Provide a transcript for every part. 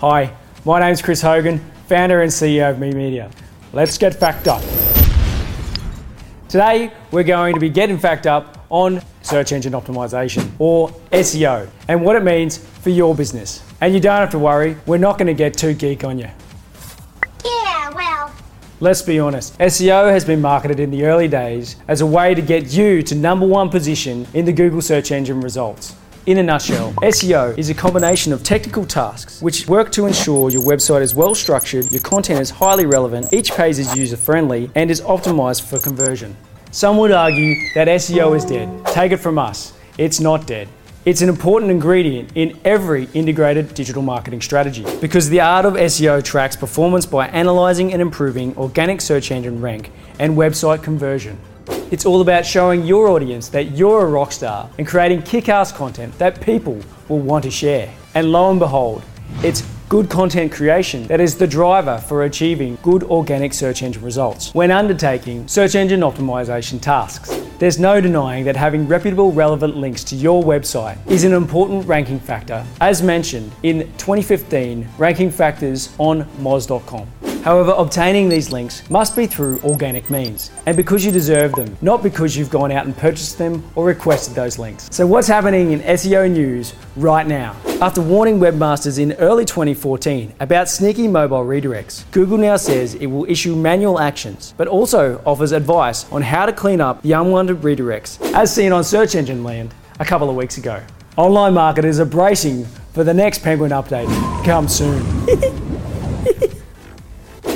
Hi, my name's Chris Hogan, founder and CEO of Me Media. Let's get fact up. Today, we're going to be getting fact up on search engine optimization or SEO and what it means for your business. And you don't have to worry, we're not going to get too geek on you. Yeah, well, Let's be honest, SEO has been marketed in the early days as a way to get you to number one position in the Google search engine results. In a nutshell, SEO is a combination of technical tasks which work to ensure your website is well structured, your content is highly relevant, each page is user friendly, and is optimized for conversion. Some would argue that SEO is dead. Take it from us, it's not dead. It's an important ingredient in every integrated digital marketing strategy because the art of SEO tracks performance by analyzing and improving organic search engine rank and website conversion. It's all about showing your audience that you're a rock star and creating kick ass content that people will want to share. And lo and behold, it's good content creation that is the driver for achieving good organic search engine results when undertaking search engine optimization tasks. There's no denying that having reputable, relevant links to your website is an important ranking factor, as mentioned in 2015 ranking factors on Moz.com. However, obtaining these links must be through organic means, and because you deserve them, not because you've gone out and purchased them or requested those links. So, what's happening in SEO news right now? After warning webmasters in early 2014 about sneaky mobile redirects, Google now says it will issue manual actions, but also offers advice on how to clean up the unwanted redirects, as seen on Search Engine Land a couple of weeks ago. Online marketers are bracing for the next Penguin update come soon.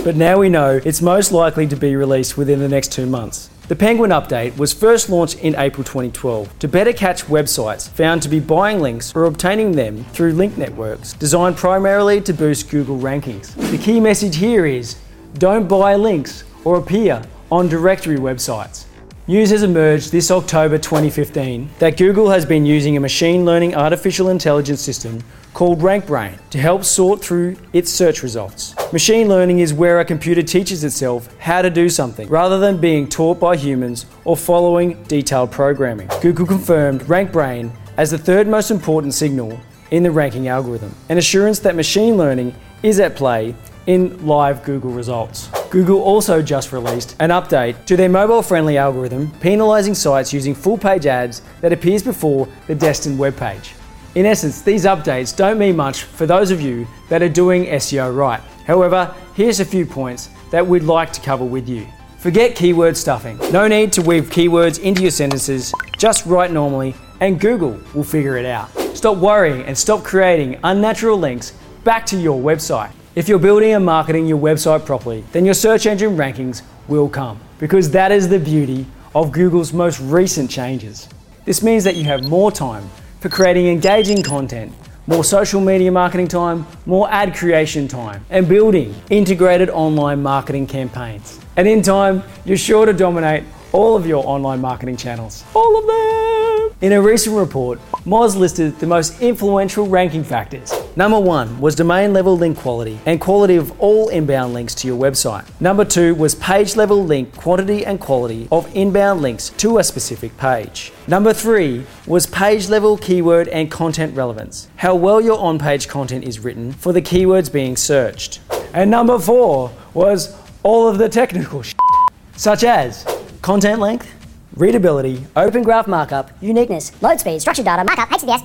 but now we know it's most likely to be released within the next two months. The Penguin update was first launched in April 2012 to better catch websites found to be buying links or obtaining them through link networks designed primarily to boost Google rankings. The key message here is don't buy links or appear on directory websites. News has emerged this October 2015 that Google has been using a machine learning artificial intelligence system called RankBrain to help sort through its search results. Machine learning is where a computer teaches itself how to do something rather than being taught by humans or following detailed programming. Google confirmed RankBrain as the third most important signal in the ranking algorithm, an assurance that machine learning is at play in live Google results. Google also just released an update to their mobile friendly algorithm, penalizing sites using full page ads that appears before the destined web page. In essence, these updates don't mean much for those of you that are doing SEO right. However, here's a few points that we'd like to cover with you. Forget keyword stuffing. No need to weave keywords into your sentences, just write normally and Google will figure it out. Stop worrying and stop creating unnatural links back to your website. If you're building and marketing your website properly, then your search engine rankings will come because that is the beauty of Google's most recent changes. This means that you have more time for creating engaging content, more social media marketing time, more ad creation time, and building integrated online marketing campaigns. And in time, you're sure to dominate all of your online marketing channels. All of them! In a recent report, Moz listed the most influential ranking factors. Number one was domain level link quality and quality of all inbound links to your website. Number two was page level link quantity and quality of inbound links to a specific page. Number three was page level keyword and content relevance, how well your on page content is written for the keywords being searched. And number four was all of the technical such as content length, readability, Open graph markup, uniqueness, load speed, structured data, markup, HTTPS.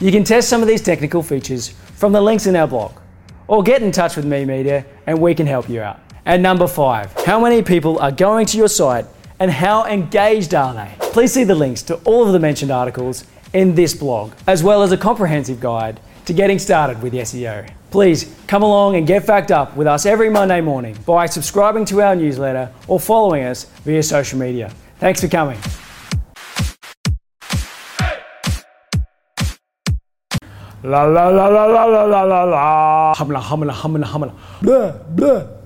You can test some of these technical features from the links in our blog, or get in touch with Me Media and we can help you out. And number five, how many people are going to your site and how engaged are they? Please see the links to all of the mentioned articles in this blog, as well as a comprehensive guide to getting started with SEO. Please come along and get fact up with us every Monday morning by subscribing to our newsletter or following us via social media. Thanks for coming. La la la la la la la la la. Humla humla humla humla. Blah blah.